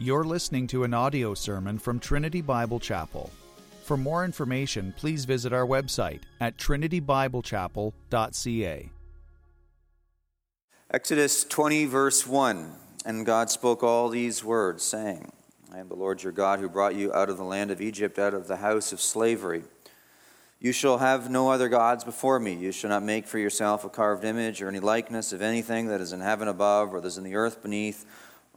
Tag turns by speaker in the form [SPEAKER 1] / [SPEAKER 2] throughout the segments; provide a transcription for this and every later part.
[SPEAKER 1] You're listening to an audio sermon from Trinity Bible Chapel. For more information, please visit our website at trinitybiblechapel.ca.
[SPEAKER 2] Exodus 20, verse 1 And God spoke all these words, saying, I am the Lord your God who brought you out of the land of Egypt, out of the house of slavery. You shall have no other gods before me. You shall not make for yourself a carved image or any likeness of anything that is in heaven above, or that is in the earth beneath,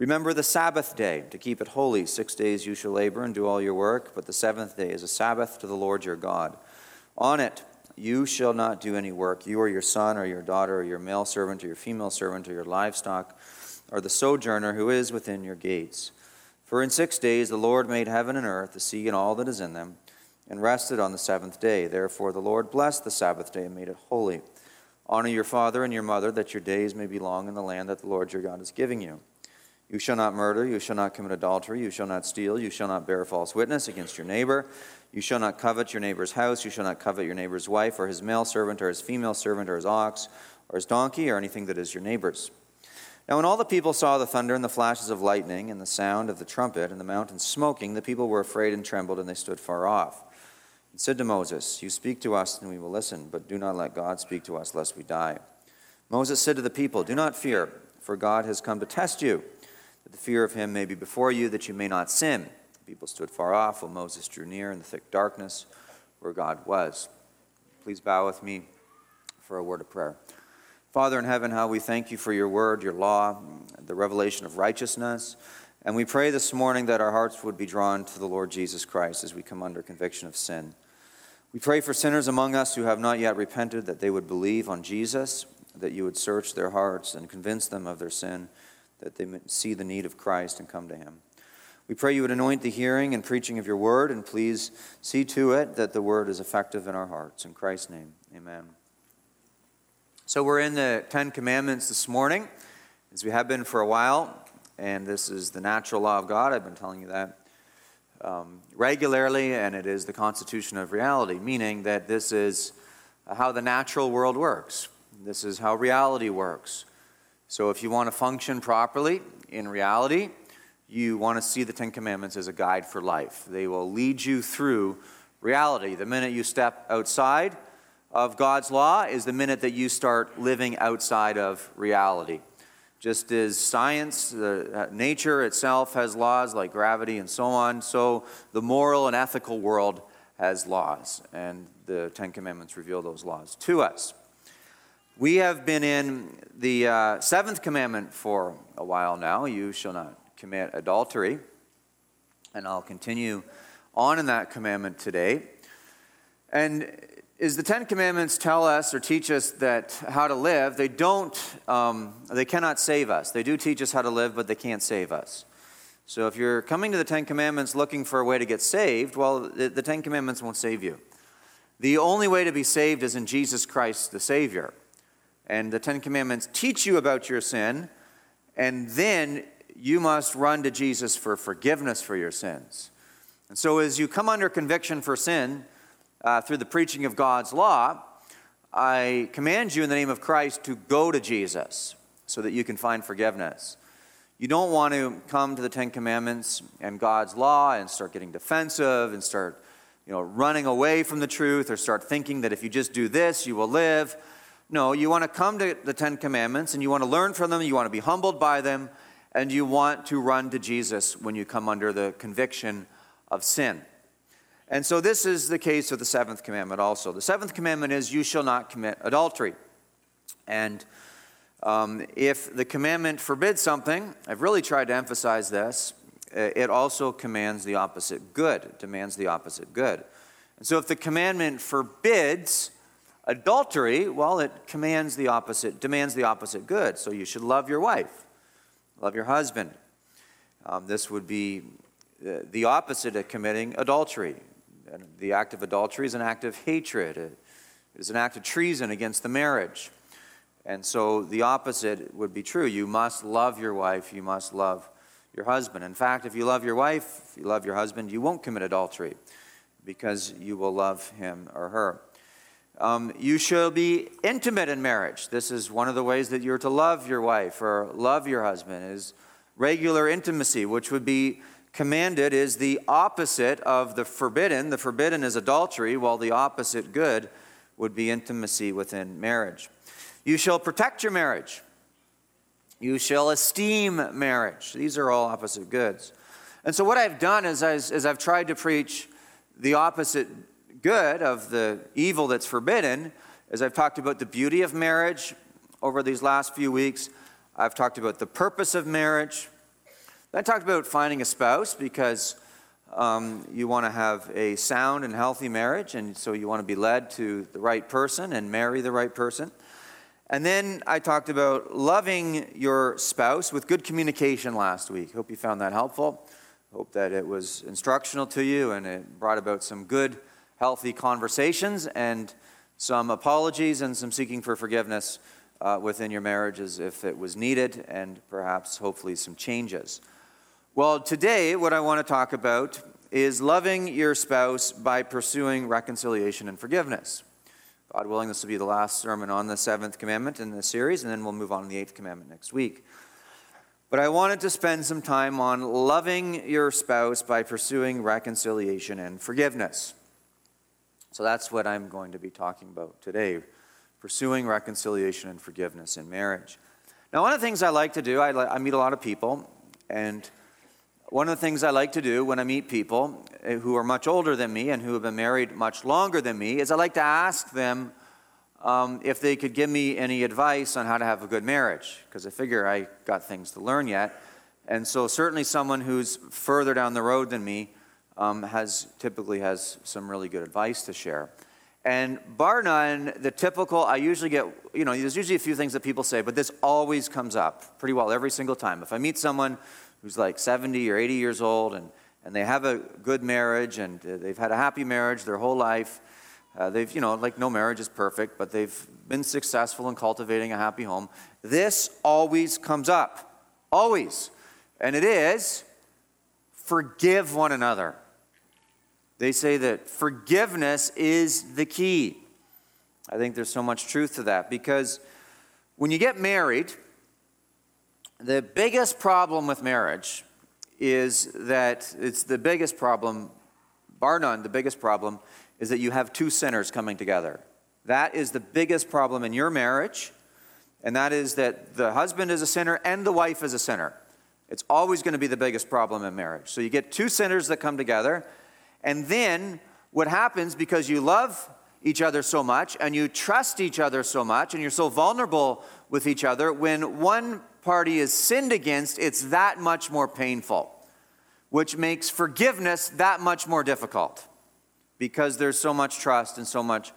[SPEAKER 2] Remember the Sabbath day to keep it holy. Six days you shall labor and do all your work, but the seventh day is a Sabbath to the Lord your God. On it you shall not do any work, you or your son or your daughter or your male servant or your female servant or your livestock or the sojourner who is within your gates. For in six days the Lord made heaven and earth, the sea and all that is in them, and rested on the seventh day. Therefore the Lord blessed the Sabbath day and made it holy. Honor your father and your mother, that your days may be long in the land that the Lord your God is giving you. You shall not murder, you shall not commit adultery, you shall not steal, you shall not bear false witness against your neighbor, you shall not covet your neighbor's house, you shall not covet your neighbor's wife, or his male servant, or his female servant, or his ox, or his donkey, or anything that is your neighbor's. Now, when all the people saw the thunder and the flashes of lightning and the sound of the trumpet and the mountain smoking, the people were afraid and trembled, and they stood far off. And said to Moses, You speak to us, and we will listen, but do not let God speak to us, lest we die. Moses said to the people, Do not fear, for God has come to test you, that the fear of him may be before you, that you may not sin. The people stood far off, while Moses drew near in the thick darkness where God was. Please bow with me for a word of prayer. Father in heaven, how we thank you for your word, your law, the revelation of righteousness. And we pray this morning that our hearts would be drawn to the Lord Jesus Christ as we come under conviction of sin. We pray for sinners among us who have not yet repented that they would believe on Jesus, that you would search their hearts and convince them of their sin, that they see the need of Christ and come to him. We pray you would anoint the hearing and preaching of your word, and please see to it that the word is effective in our hearts. In Christ's name, amen. So, we're in the Ten Commandments this morning, as we have been for a while, and this is the natural law of God. I've been telling you that um, regularly, and it is the constitution of reality, meaning that this is how the natural world works. This is how reality works. So, if you want to function properly in reality, you want to see the Ten Commandments as a guide for life. They will lead you through reality. The minute you step outside, of God's law is the minute that you start living outside of reality. Just as science, uh, nature itself has laws like gravity and so on, so the moral and ethical world has laws, and the Ten Commandments reveal those laws to us. We have been in the uh, seventh commandment for a while now you shall not commit adultery, and I'll continue on in that commandment today. And is the Ten Commandments tell us or teach us that how to live. They don't, um, they cannot save us. They do teach us how to live, but they can't save us. So if you're coming to the Ten Commandments looking for a way to get saved, well, the, the Ten Commandments won't save you. The only way to be saved is in Jesus Christ, the Savior. And the Ten Commandments teach you about your sin, and then you must run to Jesus for forgiveness for your sins. And so as you come under conviction for sin, uh, through the preaching of God's law, I command you in the name of Christ to go to Jesus so that you can find forgiveness. You don't want to come to the Ten Commandments and God's law and start getting defensive and start you know, running away from the truth or start thinking that if you just do this, you will live. No, you want to come to the Ten Commandments and you want to learn from them, you want to be humbled by them, and you want to run to Jesus when you come under the conviction of sin. And so this is the case with the seventh commandment also. The seventh commandment is, You shall not commit adultery. And um, if the commandment forbids something, I've really tried to emphasize this, it also commands the opposite good, demands the opposite good. And so if the commandment forbids adultery, well, it commands the opposite, demands the opposite good. So you should love your wife, love your husband. Um, this would be uh, the opposite of committing adultery. And the act of adultery is an act of hatred, it is an act of treason against the marriage. And so the opposite would be true. You must love your wife, you must love your husband. In fact, if you love your wife, if you love your husband, you won't commit adultery because you will love him or her. Um, you shall be intimate in marriage. This is one of the ways that you're to love your wife or love your husband is regular intimacy, which would be commanded is the opposite of the forbidden. The forbidden is adultery, while the opposite good would be intimacy within marriage. You shall protect your marriage. You shall esteem marriage. These are all opposite goods. And so, what I've done is, is I've tried to preach the opposite good of the evil that's forbidden, as I've talked about the beauty of marriage over these last few weeks. I've talked about the purpose of marriage. I talked about finding a spouse because um, you want to have a sound and healthy marriage, and so you want to be led to the right person and marry the right person. And then I talked about loving your spouse with good communication last week. Hope you found that helpful. Hope that it was instructional to you and it brought about some good, healthy conversations and some apologies and some seeking for forgiveness uh, within your marriages if it was needed, and perhaps, hopefully, some changes. Well, today, what I want to talk about is loving your spouse by pursuing reconciliation and forgiveness. God willing, this will be the last sermon on the seventh commandment in this series, and then we'll move on to the eighth commandment next week. But I wanted to spend some time on loving your spouse by pursuing reconciliation and forgiveness. So that's what I'm going to be talking about today pursuing reconciliation and forgiveness in marriage. Now, one of the things I like to do, I, I meet a lot of people, and one of the things I like to do when I meet people eh, who are much older than me and who have been married much longer than me is I like to ask them um, if they could give me any advice on how to have a good marriage, because I figure I got things to learn yet. And so certainly someone who's further down the road than me um, has typically has some really good advice to share. And bar none, the typical, I usually get, you know, there's usually a few things that people say, but this always comes up pretty well every single time. If I meet someone who's like 70 or 80 years old and, and they have a good marriage and uh, they've had a happy marriage their whole life. Uh, they've, you know, like no marriage is perfect, but they've been successful in cultivating a happy home. This always comes up. Always. And it is forgive one another. They say that forgiveness is the key. I think there's so much truth to that because when you get married, the biggest problem with marriage is that it's the biggest problem, bar none, the biggest problem is that you have two sinners coming together. That is the biggest problem in your marriage, and that is that the husband is a sinner and the wife is a sinner. It's always going to be the biggest problem in marriage. So you get two sinners that come together, and then what happens because you love each other so much and you trust each other so much and you're so vulnerable with each other, when one party is sinned against, it's that much more painful, which makes forgiveness that much more difficult because there's so much trust and so much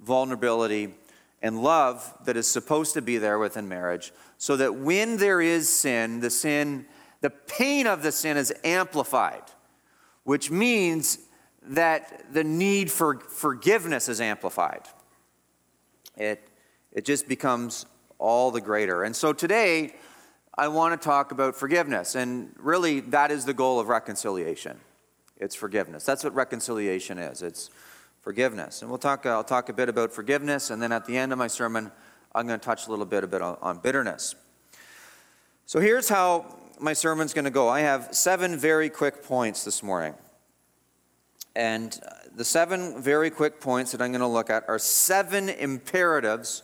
[SPEAKER 2] vulnerability and love that is supposed to be there within marriage, so that when there is sin, the sin, the pain of the sin is amplified, which means that the need for forgiveness is amplified. It, it just becomes all the greater. And so today, I want to talk about forgiveness. And really, that is the goal of reconciliation. It's forgiveness. That's what reconciliation is. It's forgiveness. And we'll talk, I'll talk a bit about forgiveness, and then at the end of my sermon, I'm going to touch a little bit, a bit on, uh, on bitterness. So here's how my sermon's going to go. I have seven very quick points this morning. And uh, the seven very quick points that I'm going to look at are seven imperatives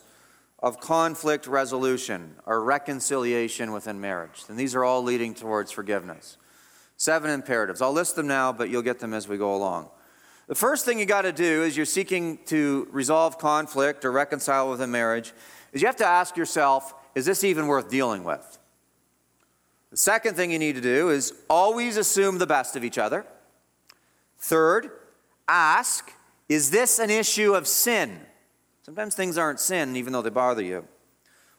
[SPEAKER 2] of conflict resolution or reconciliation within marriage. And these are all leading towards forgiveness. Seven imperatives. I'll list them now, but you'll get them as we go along. The first thing you got to do is you're seeking to resolve conflict or reconcile within marriage is you have to ask yourself, is this even worth dealing with? The second thing you need to do is always assume the best of each other. Third, ask, is this an issue of sin? Sometimes things aren't sin, even though they bother you.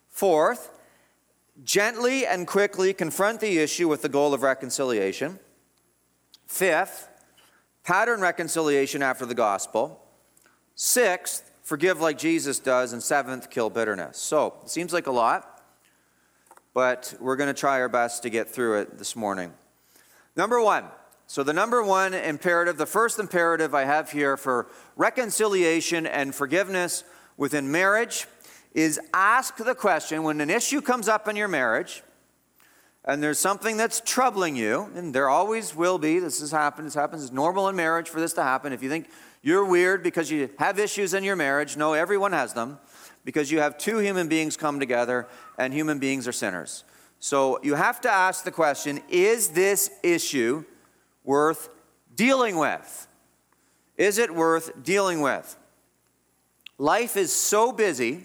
[SPEAKER 2] Fourth, gently and quickly confront the issue with the goal of reconciliation. Fifth, pattern reconciliation after the gospel. Sixth, forgive like Jesus does. And seventh, kill bitterness. So, it seems like a lot, but we're going to try our best to get through it this morning. Number one. So, the number one imperative, the first imperative I have here for reconciliation and forgiveness within marriage is ask the question when an issue comes up in your marriage and there's something that's troubling you, and there always will be, this has happened, this happens, it's normal in marriage for this to happen. If you think you're weird because you have issues in your marriage, no, everyone has them because you have two human beings come together and human beings are sinners. So you have to ask the question is this issue worth dealing with? Is it worth dealing with? Life is so busy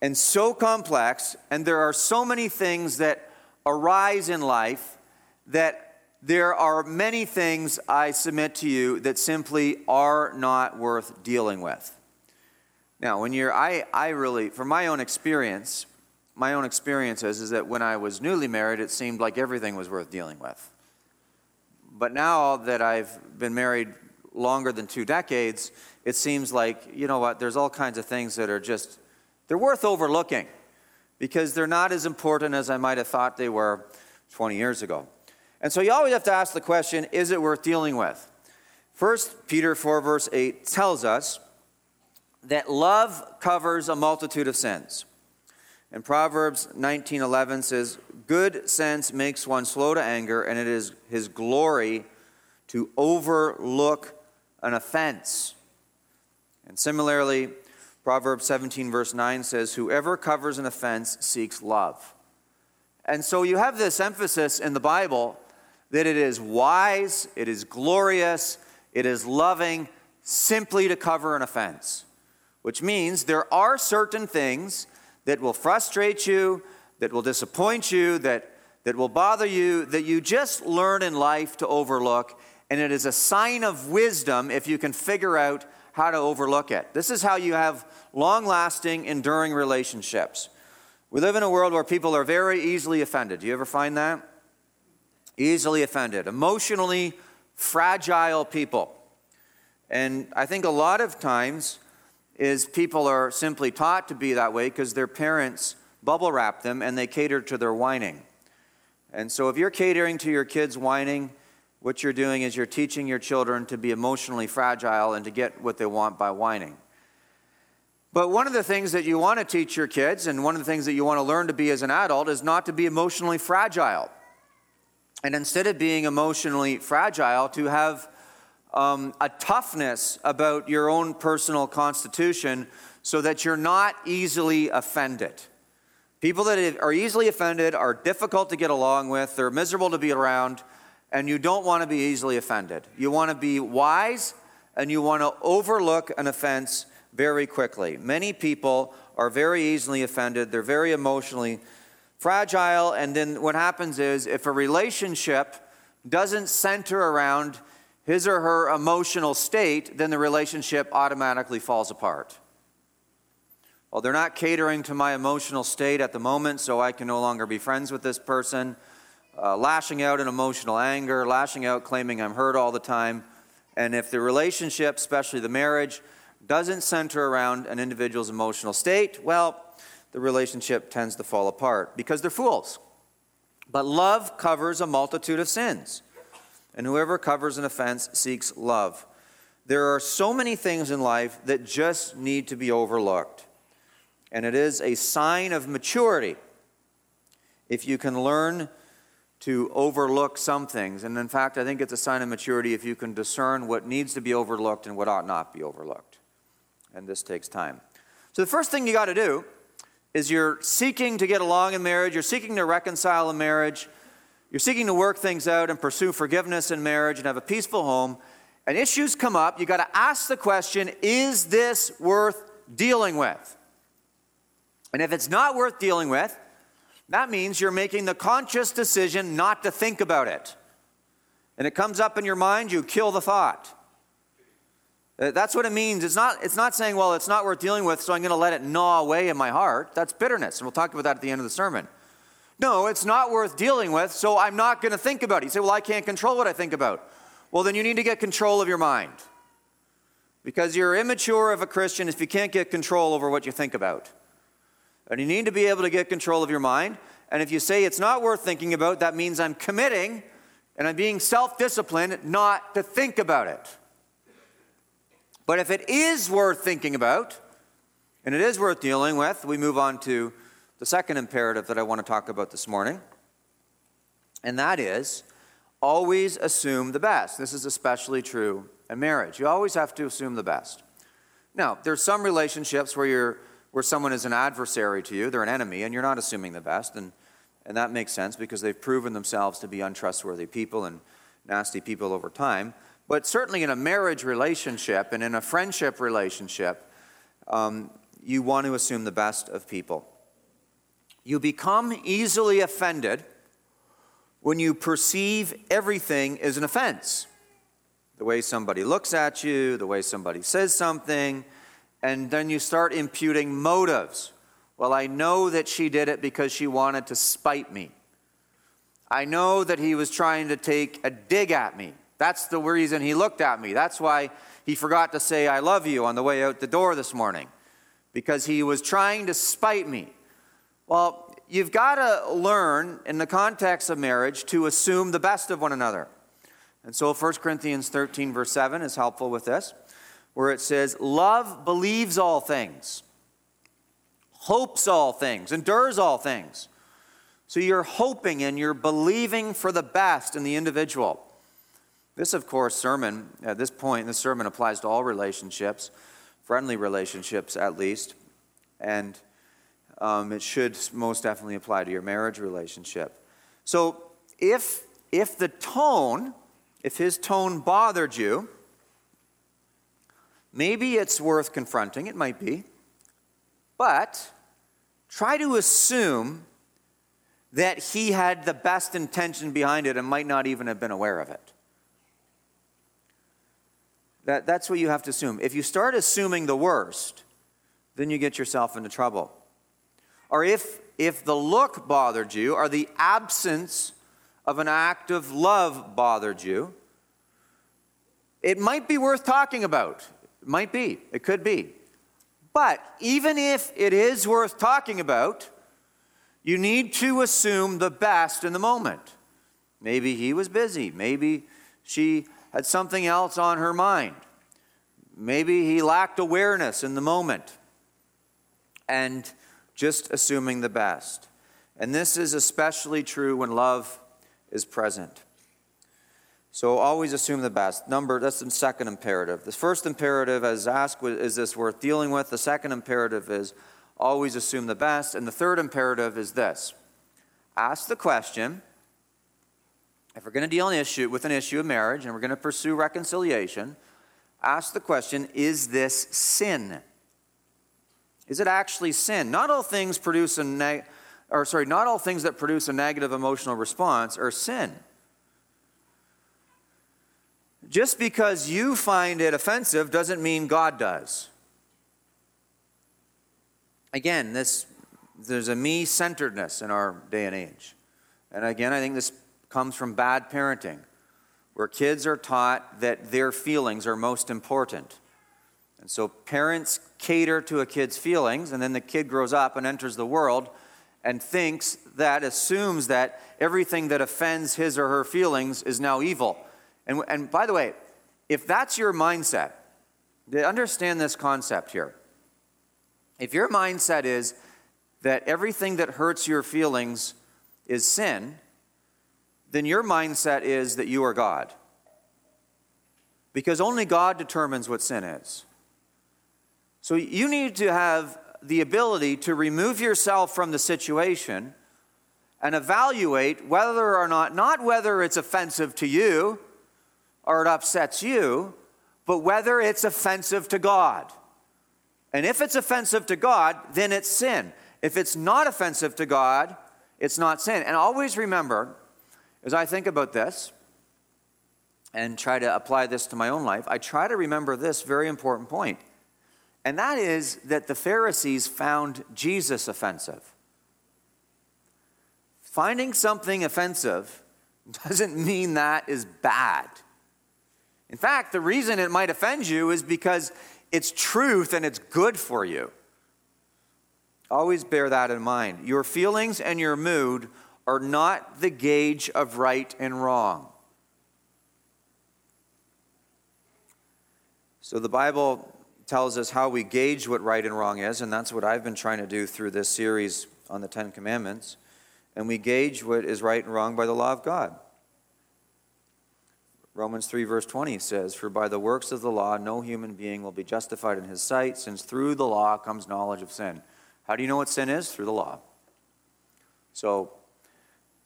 [SPEAKER 2] and so complex, and there are so many things that arise in life that there are many things I submit to you that simply are not worth dealing with. Now, when you're, I, I really, from my own experience, my own experiences is that when I was newly married, it seemed like everything was worth dealing with. But now that I've been married longer than two decades, it seems like, you know what, there's all kinds of things that are just, they're worth overlooking because they're not as important as I might have thought they were 20 years ago. And so you always have to ask the question is it worth dealing with? First Peter 4, verse 8 tells us that love covers a multitude of sins. And Proverbs 19:11 says, "Good sense makes one slow to anger, and it is his glory to overlook an offense." And similarly, Proverbs 17, verse 9 says, Whoever covers an offense seeks love. And so you have this emphasis in the Bible that it is wise, it is glorious, it is loving simply to cover an offense, which means there are certain things that will frustrate you, that will disappoint you, that, that will bother you, that you just learn in life to overlook. And it is a sign of wisdom if you can figure out how to overlook it. This is how you have long lasting, enduring relationships. We live in a world where people are very easily offended. Do you ever find that? Easily offended, emotionally fragile people. And I think a lot of times is people are simply taught to be that way because their parents bubble wrap them and they cater to their whining. And so if you're catering to your kids' whining, what you're doing is you're teaching your children to be emotionally fragile and to get what they want by whining. But one of the things that you want to teach your kids, and one of the things that you want to learn to be as an adult, is not to be emotionally fragile. And instead of being emotionally fragile, to have um, a toughness about your own personal constitution so that you're not easily offended. People that are easily offended are difficult to get along with, they're miserable to be around and you don't want to be easily offended. You want to be wise and you want to overlook an offense very quickly. Many people are very easily offended, they're very emotionally fragile, and then what happens is if a relationship doesn't center around his or her emotional state, then the relationship automatically falls apart. Well, they're not catering to my emotional state at the moment, so I can no longer be friends with this person uh, lashing out in emotional anger, lashing out claiming I'm hurt all the time. And if the relationship, especially the marriage, doesn't center around an individual's emotional state, well, the relationship tends to fall apart because they're fools. But love covers a multitude of sins, and whoever covers an offense seeks love. There are so many things in life that just need to be overlooked. And it is a sign of maturity if you can learn to overlook some things. And in fact, I think it's a sign of maturity if you can discern what needs to be overlooked and what ought not be overlooked. And this takes time. So the first thing you got to do is you're seeking to get along in marriage, you're seeking to reconcile a marriage, you're seeking to work things out and pursue forgiveness in marriage and have a peaceful home. And issues come up, you got to ask the question is this worth dealing with? And if it's not worth dealing with, that means you're making the conscious decision not to think about it. And it comes up in your mind, you kill the thought. Uh, that's what it means. It's not, it's not saying, well, it's not worth dealing with, so I'm going to let it gnaw away in my heart. That's bitterness. And we'll talk about that at the end of the sermon. No, it's not worth dealing with, so I'm not going to think about it. You say, well, I can't control what I think about. well, then you need to get control of your mind. Because you're immature of a Christian if you can't get control over what you think about. And you need to be able to get control of your mind. And if you say it's not worth thinking about, that means I'm committing and I'm being self disciplined not to think about it. But if it is worth thinking about, and it is worth dealing with, we move on to the second imperative that I want to talk about this morning. And that is always assume the best. This is especially true in marriage. You always have to assume the best. Now, there's some relationships where you're where someone is an adversary to you, they're an enemy, and you're not assuming the best, and, and that makes sense because they've proven themselves to be untrustworthy people and nasty people over time. But certainly in a marriage relationship and in a friendship relationship, um, you want to assume the best of people. You become easily offended when you perceive everything as an offense. The way somebody looks at you, the way somebody says something, and then you start imputing motives. Well, I know that she did it because she wanted to spite me. I know that he was trying to take a dig at me. That's the reason he looked at me. That's why he forgot to say, I love you on the way out the door this morning, because he was trying to spite me. Well, you've got to learn in the context of marriage to assume the best of one another. And so 1 Corinthians 13, verse 7 is helpful with this, where it says, Love believes all things, hopes all things, endures all things. So you're hoping and you're believing for the best in the individual. This, of course, sermon, at this point, this sermon applies to all relationships, friendly relationships at least, and um, it should most definitely apply to your marriage relationship. So if, if the tone, if his tone bothered you, maybe it's worth confronting, it might be, but try to assume that he had the best intention behind it and might not even have been aware of it. That, that's what you have to assume. If you start assuming the worst, then you get yourself into trouble. Or if, if the look bothered you, or the absence of an act of love bothered you, it might be worth talking about. It might be. It could be. But even if it is worth talking about, you need to assume the best in the moment. Maybe he was busy. Maybe she had something else on her mind. Maybe he lacked awareness in the moment and just assuming the best. And this is especially true when love is present. So always assume the best. Number, that's the second imperative. The first imperative, as asked, is this worth dealing with? The second imperative is always assume the best. And the third imperative is this ask the question if we're going to deal an issue, with an issue of marriage and we're going to pursue reconciliation, ask the question is this sin? Is it actually sin? Not all things produce a neg- or sorry, not all things that produce a negative emotional response are sin. Just because you find it offensive doesn't mean God does. Again, this there's a me-centeredness in our day and age. And again, I think this comes from bad parenting, where kids are taught that their feelings are most important. And so parents cater to a kid's feelings, and then the kid grows up and enters the world and thinks that, assumes that everything that offends his or her feelings is now evil. And, and by the way, if that's your mindset, understand this concept here. If your mindset is that everything that hurts your feelings is sin, then your mindset is that you are God. Because only God determines what sin is. So you need to have the ability to remove yourself from the situation and evaluate whether or not, not whether it's offensive to you or it upsets you, but whether it's offensive to God. And if it's offensive to God, then it's sin. If it's not offensive to God, it's not sin. And always remember, as I think about this and try to apply this to my own life, I try to remember this very important point. And that is that the Pharisees found Jesus offensive. Finding something offensive doesn't mean that is bad. In fact, the reason it might offend you is because it's truth and it's good for you. Always bear that in mind. Your feelings and your mood are not the gauge of right and wrong. So the Bible tells us how we gauge what right and wrong is, and that's what I've been trying to do through this series on the Ten Commandments. And we gauge what is right and wrong by the law of God. Romans 3, verse 20 says, For by the works of the law, no human being will be justified in his sight, since through the law comes knowledge of sin. How do you know what sin is? Through the law. So,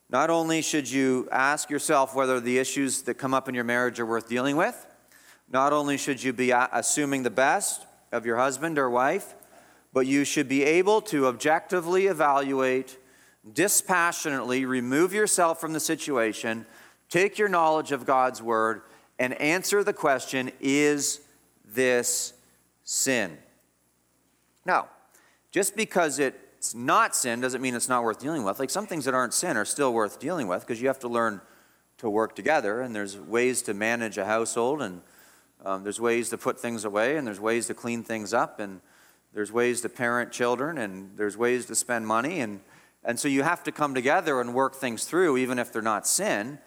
[SPEAKER 2] not only should you ask yourself whether the issues that come up in your marriage are worth dealing with, not only should you be uh, assuming the best of your husband or wife, but you should be able to objectively evaluate, dispassionately remove yourself from the situation, take your knowledge of God's word, and answer the question Is this sin? Now, just because it's not sin doesn't mean it's not worth dealing with. Like some things that aren't sin are still worth dealing with because you have to learn to work together, and there's ways to manage a household and um, there's ways to put things away, and there's ways to clean things up, and there's ways to parent children, and there's ways to spend money. And, and so you have to come together and work things through, even if they're not sin.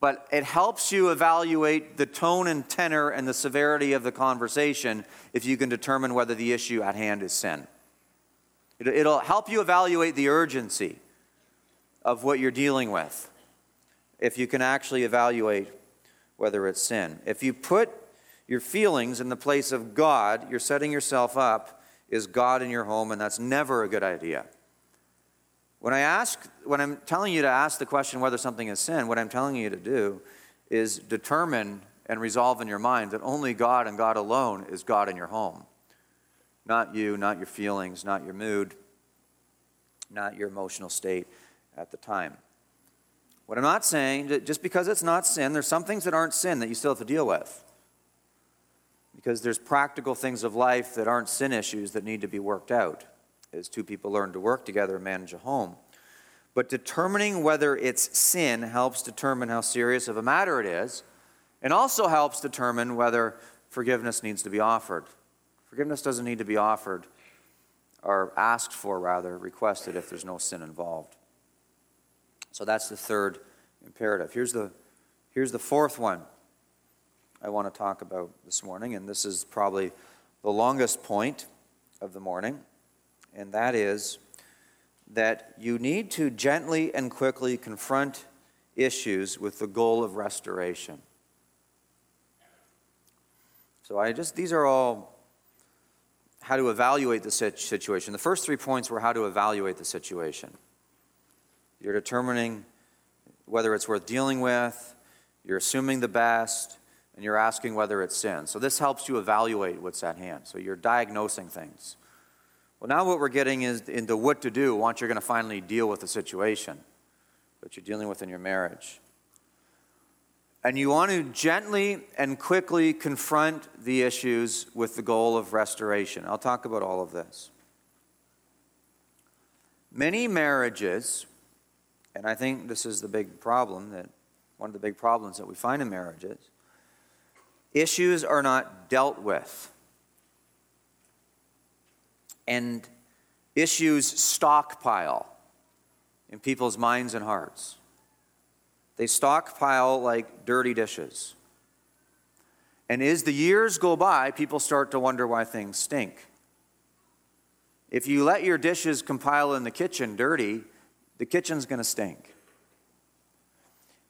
[SPEAKER 2] But it helps you evaluate the tone and tenor and the severity of the conversation if you can determine whether the issue at hand is sin. It, it'll help you evaluate the urgency of what you're dealing with if you can actually evaluate whether it's sin. If you put your feelings in the place of God, you're setting yourself up is God in your home, and that's never a good idea. When I ask, when I'm telling you to ask the question whether something is sin, what I'm telling you to do is determine and resolve in your mind that only God and God alone is God in your home. Not you, not your feelings, not your mood, not your emotional state at the time. What I'm not saying, just because it's not sin, there's some things that aren't sin that you still have to deal with because there's practical things of life that aren't sin issues that need to be worked out as two people learn to work together and manage a home. But determining whether it's sin helps determine how serious of a matter it is, and also helps determine whether forgiveness needs to be offered. Forgiveness doesn't need to be offered, or asked for, rather, requested if there's no sin involved. So that's the third imperative. Here's the, here's the fourth one I want to talk about this morning, and this is probably the longest point of the morning, and that is that you need to gently and quickly confront issues with the goal of restoration. So I just these are all how to evaluate the situation. The first three points were how to evaluate the situation. You're determining whether it's worth dealing with, you're assuming the best, and you're asking whether it's sin. So this helps you evaluate what's at hand. So you're diagnosing things. Well, now what we're getting is into what to do once you're going to finally deal with the situation that you're dealing with in your marriage. And you want to gently and quickly confront the issues with the goal of restoration. I'll talk about all of this. Many marriages, and I think this is the big problem that one of the big problems that we find in marriages, issues are not dealt with. And issues stockpile in people's minds and hearts. They stockpile like dirty dishes. And as the years go by, people start to wonder why things stink. If you let your dishes compile in the kitchen dirty, the kitchen's going to stink.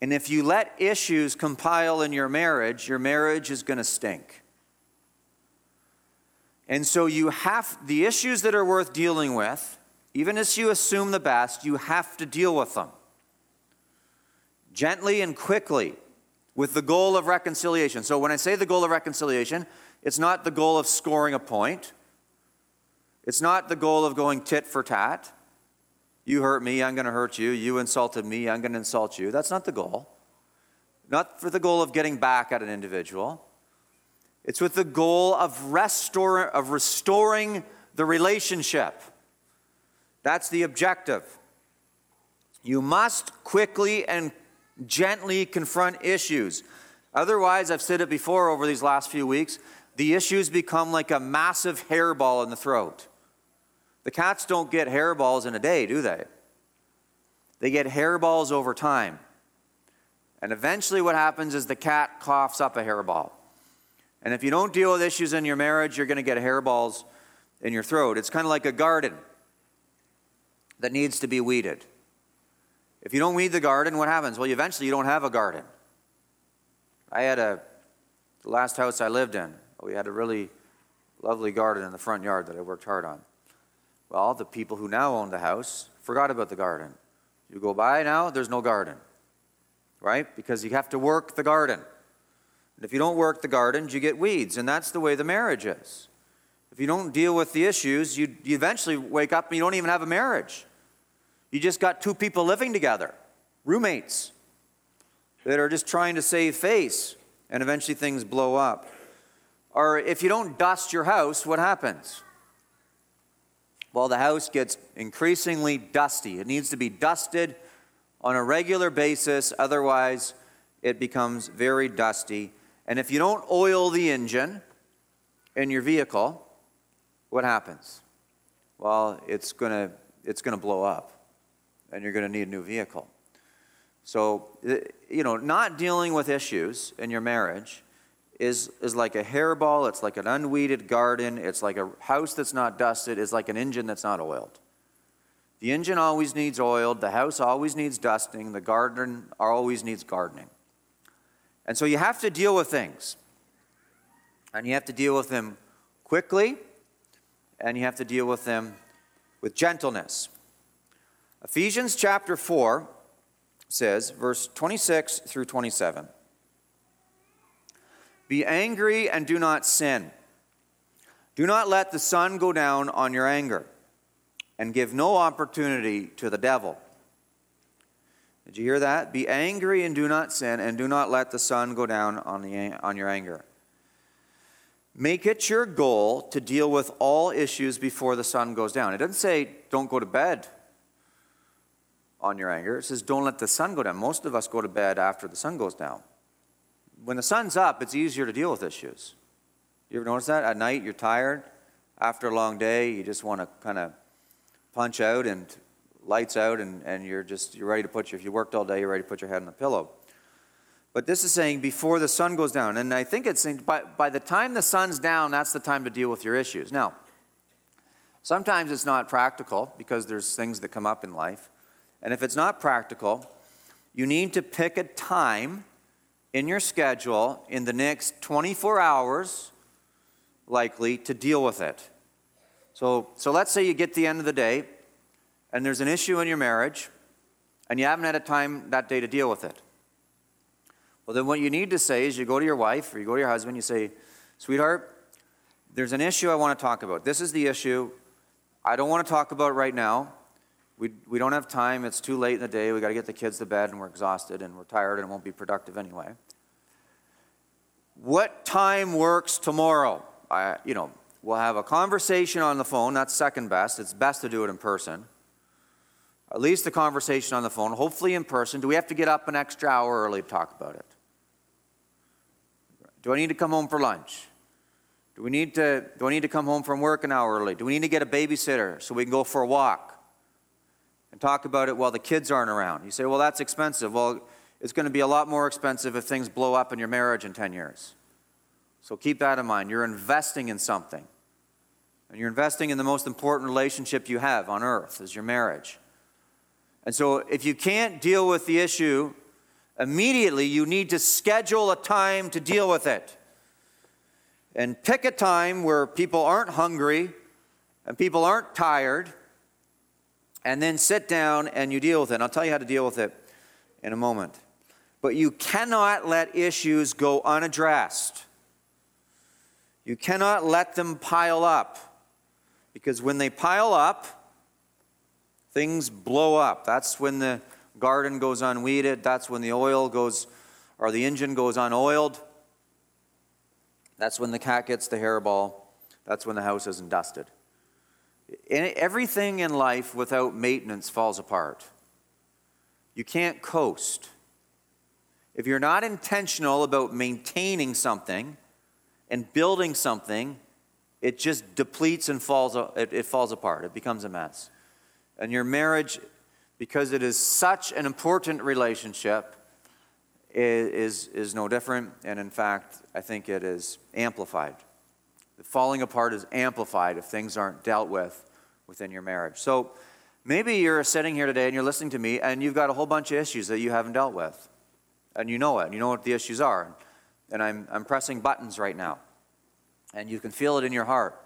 [SPEAKER 2] And if you let issues compile in your marriage, your marriage is going to stink. And so you have the issues that are worth dealing with, even as you assume the best, you have to deal with them gently and quickly with the goal of reconciliation. So when I say the goal of reconciliation, it's not the goal of scoring a point. It's not the goal of going tit for tat. You hurt me, I'm going to hurt you. You insulted me, I'm going to insult you. That's not the goal. Not for the goal of getting back at an individual. It's with the goal of, restore, of restoring the relationship. That's the objective. You must quickly and gently confront issues. Otherwise, I've said it before over these last few weeks, the issues become like a massive hairball in the throat. The cats don't get hairballs in a day, do they? They get hairballs over time. And eventually, what happens is the cat coughs up a hairball. And if you don't deal with issues in your marriage, you're going to get hairballs in your throat. It's kind of like a garden that needs to be weeded. If you don't weed the garden, what happens? Well, eventually you don't have a garden. I had a, the last house I lived in, we had a really lovely garden in the front yard that I worked hard on. Well, the people who now own the house forgot about the garden. You go by now, there's no garden, right? Because you have to work the garden. And if you don't work the gardens, you get weeds, and that's the way the marriage is. If you don't deal with the issues, you, you eventually wake up and you don't even have a marriage. You just got two people living together, roommates, that are just trying to save face, and eventually things blow up. Or if you don't dust your house, what happens? Well, the house gets increasingly dusty. It needs to be dusted on a regular basis, otherwise, it becomes very dusty and if you don't oil the engine in your vehicle, what happens? Well, it's going to it's going to blow up and you're going to need a new vehicle. So, you know, not dealing with issues in your marriage is, is like a hairball, it's like an unweeded garden, it's like a house that's not dusted, it's like an engine that's not oiled. The engine always needs oiled, the house always needs dusting, the garden always needs gardening. And so you have to deal with things. And you have to deal with them quickly, and you have to deal with them with gentleness. Ephesians chapter 4 says, verse 26 through 27 Be angry and do not sin. Do not let the sun go down on your anger, and give no opportunity to the devil. Did you hear that? Be angry and do not sin, and do not let the sun go down on, the, on your anger. Make it your goal to deal with all issues before the sun goes down. It doesn't say don't go to bed on your anger. It says don't let the sun go down. Most of us go to bed after the sun goes down. When the sun's up, it's easier to deal with issues. You ever notice that? At night, you're tired. After a long day, you just want to kind of punch out and lights out and, and you're just you're ready to put your if you worked all day you're ready to put your head on the pillow but this is saying before the sun goes down and i think it's saying by, by the time the sun's down that's the time to deal with your issues now sometimes it's not practical because there's things that come up in life and if it's not practical you need to pick a time in your schedule in the next 24 hours likely to deal with it so so let's say you get the end of the day and there's an issue in your marriage and you haven't had a time that day to deal with it. Well, then what you need to say is you go to your wife or you go to your husband, you say, Sweetheart, there's an issue I want to talk about. This is the issue. I don't want to talk about right now. We, we don't have time. It's too late in the day. we got to get the kids to bed and we're exhausted and we're tired and won't be productive anyway. What time works tomorrow? I, you know, we'll have a conversation on the phone. That's second best. It's best to do it in person at least a conversation on the phone, hopefully in person. Do we have to get up an extra hour early to talk about it? Do I need to come home for lunch? Do, we need to, do I need to come home from work an hour early? Do we need to get a babysitter so we can go for a walk and talk about it while the kids aren't around? You say, well, that's expensive. Well, it's going to be a lot more expensive if things blow up in your marriage in 10 years. So keep that in mind. You're investing in something. And you're investing in the most important relationship you have on earth is your marriage. And so, if you can't deal with the issue immediately, you need to schedule a time to deal with it. And pick a time where people aren't hungry and people aren't tired, and then sit down and you deal with it. And I'll tell you how to deal with it in a moment. But you cannot let issues go unaddressed. You cannot let them pile up. Because when they pile up, things blow up. That's when the garden goes unweeded. That's when the oil goes, or the engine goes unoiled. That's when the cat gets the hairball. That's when the house isn't dusted. Everything in life without maintenance falls apart. You can't coast. if you're not intentional about maintaining something and building something, it just depletes and falls, it, it falls apart. It becomes a mess. And your marriage, because it is such an important relationship, is, is no different. And in fact, I think it is amplified. The falling apart is amplified if things aren't dealt with within your marriage. So maybe you're sitting here today and you're listening to me and you've got a whole bunch of issues that you haven't dealt with. And you know it. And you know what the issues are. And I'm, I'm pressing buttons right now. And you can feel it in your heart.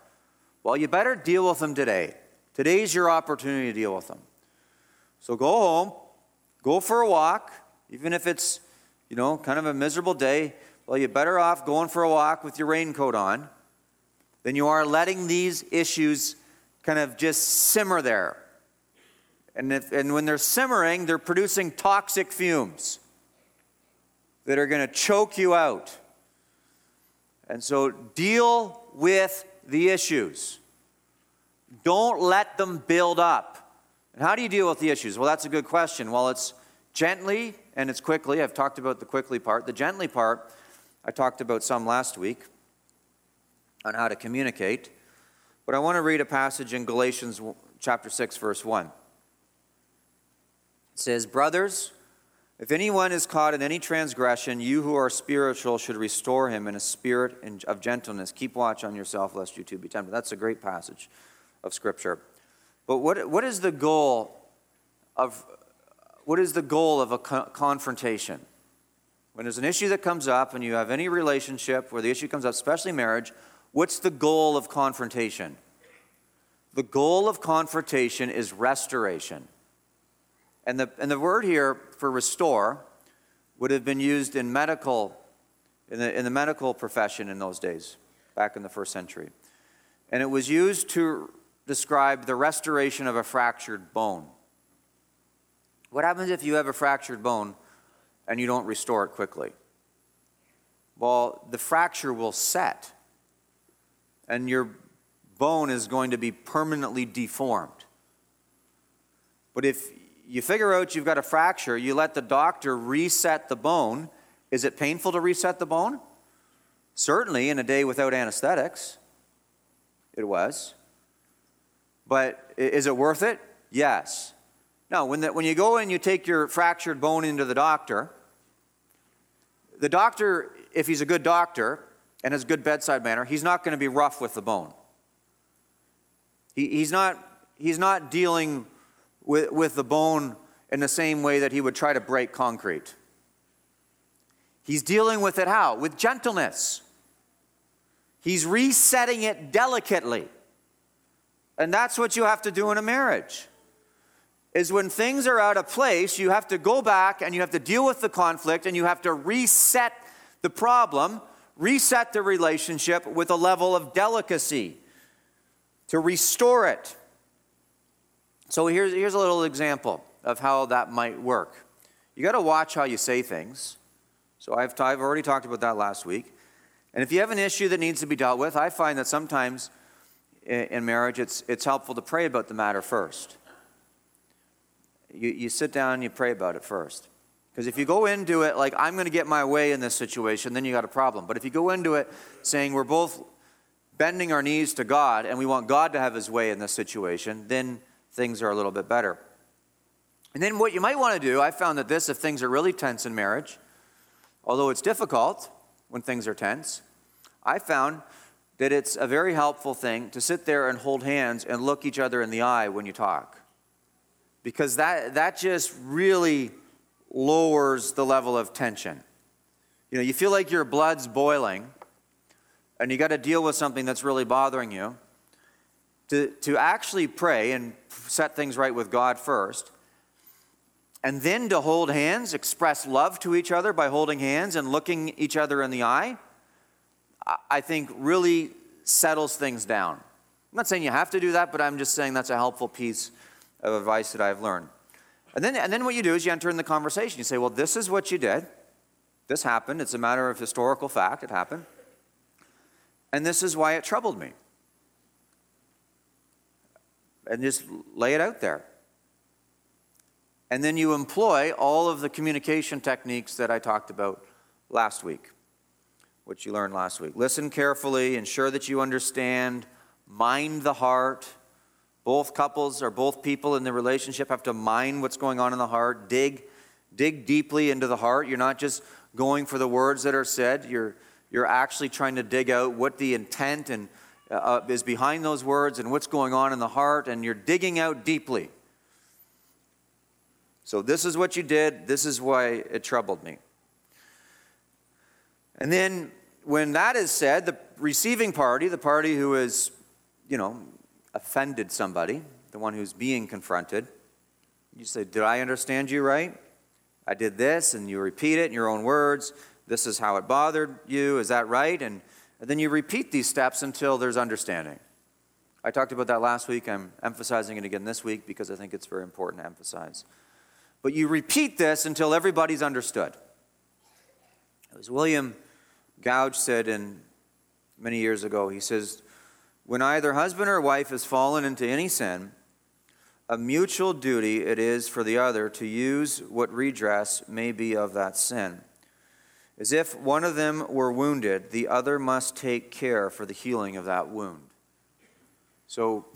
[SPEAKER 2] Well, you better deal with them today. Today's your opportunity to deal with them. So go home, go for a walk, even if it's, you know, kind of a miserable day. Well, you're better off going for a walk with your raincoat on than you are letting these issues kind of just simmer there. And, if, and when they're simmering, they're producing toxic fumes that are going to choke you out. And so deal with the issues. Don't let them build up. And how do you deal with the issues? Well, that's a good question. Well, it's gently and it's quickly. I've talked about the quickly part. The gently part, I talked about some last week on how to communicate. But I want to read a passage in Galatians chapter 6, verse 1. It says, Brothers, if anyone is caught in any transgression, you who are spiritual should restore him in a spirit of gentleness. Keep watch on yourself, lest you too be tempted. That's a great passage of Scripture. But what, what is the goal of what is the goal of a co- confrontation? When there's an issue that comes up and you have any relationship where the issue comes up, especially marriage, what's the goal of confrontation? The goal of confrontation is restoration. And the, and the word here for restore would have been used in medical, in the, in the medical profession in those days, back in the first century. And it was used to describe the restoration of a fractured bone. What happens if you have a fractured bone and you don't restore it quickly? Well, the fracture will set, and your bone is going to be permanently deformed. But if you figure out you've got a fracture, you let the doctor reset the bone. Is it painful to reset the bone? Certainly, in a day without anesthetics, it was. But is it worth it? Yes. Now, when, the, when you go and you take your fractured bone into the doctor, the doctor, if he's a good doctor and has good bedside manner, he's not going to be rough with the bone. He, he's, not, he's not dealing with, with the bone in the same way that he would try to break concrete. He's dealing with it how? With gentleness. He's resetting it delicately. And that's what you have to do in a marriage. Is when things are out of place, you have to go back and you have to deal with the conflict and you have to reset the problem, reset the relationship with a level of delicacy to restore it. So here's, here's a little example of how that might work. You got to watch how you say things. So I've, I've already talked about that last week. And if you have an issue that needs to be dealt with, I find that sometimes in, in marriage it's, it's helpful to pray about the matter first. You, you sit down and you pray about it first. Because if you go into it like, I'm going to get my way in this situation, then you got a problem. But if you go into it saying we're both bending our knees to God and we want God to have his way in this situation, then things are a little bit better. And then what you might want to do, I found that this, if things are really tense in marriage, although it's difficult when things are tense, I found that it's a very helpful thing to sit there and hold hands and look each other in the eye when you talk. Because that, that just really lowers the level of tension. You know, you feel like your blood's boiling and you got to deal with something that's really bothering you to, to actually pray and set things right with God first, and then to hold hands, express love to each other by holding hands and looking each other in the eye, I think really settles things down. I'm not saying you have to do that, but I'm just saying that's a helpful piece of advice that I've learned. And then, and then what you do is you enter in the conversation. You say, well, this is what you did. This happened. It's a matter of historical fact. It happened. And this is why it troubled me and just lay it out there. And then you employ all of the communication techniques that I talked about last week, which you learned last week. Listen carefully, ensure that you understand, mind the heart. Both couples or both people in the relationship have to mind what's going on in the heart, dig, dig deeply into the heart. You're not just going for the words that are said, you're, you're actually trying to dig out what the intent and uh, uh is behind those words and what's going on in the heart, and you're digging out deeply. So, this is what you did. This is why it troubled me. And then, when that is said, the receiving party, the party who is, you know, offended somebody, the one who's being confronted, you say, Did I understand you right? I did this, and you repeat it in your own words. This is how it bothered you. Is that right? And, and then you repeat these steps until there's understanding. I talked about that last week. I'm emphasizing it again this week because I think it's very important to emphasize. But you repeat this until everybody's understood. It was William Gouge said in many years ago, he says, when either husband or wife has fallen into any sin, a mutual duty it is for the other to use what redress may be of that sin. As if one of them were wounded, the other must take care for the healing of that wound. So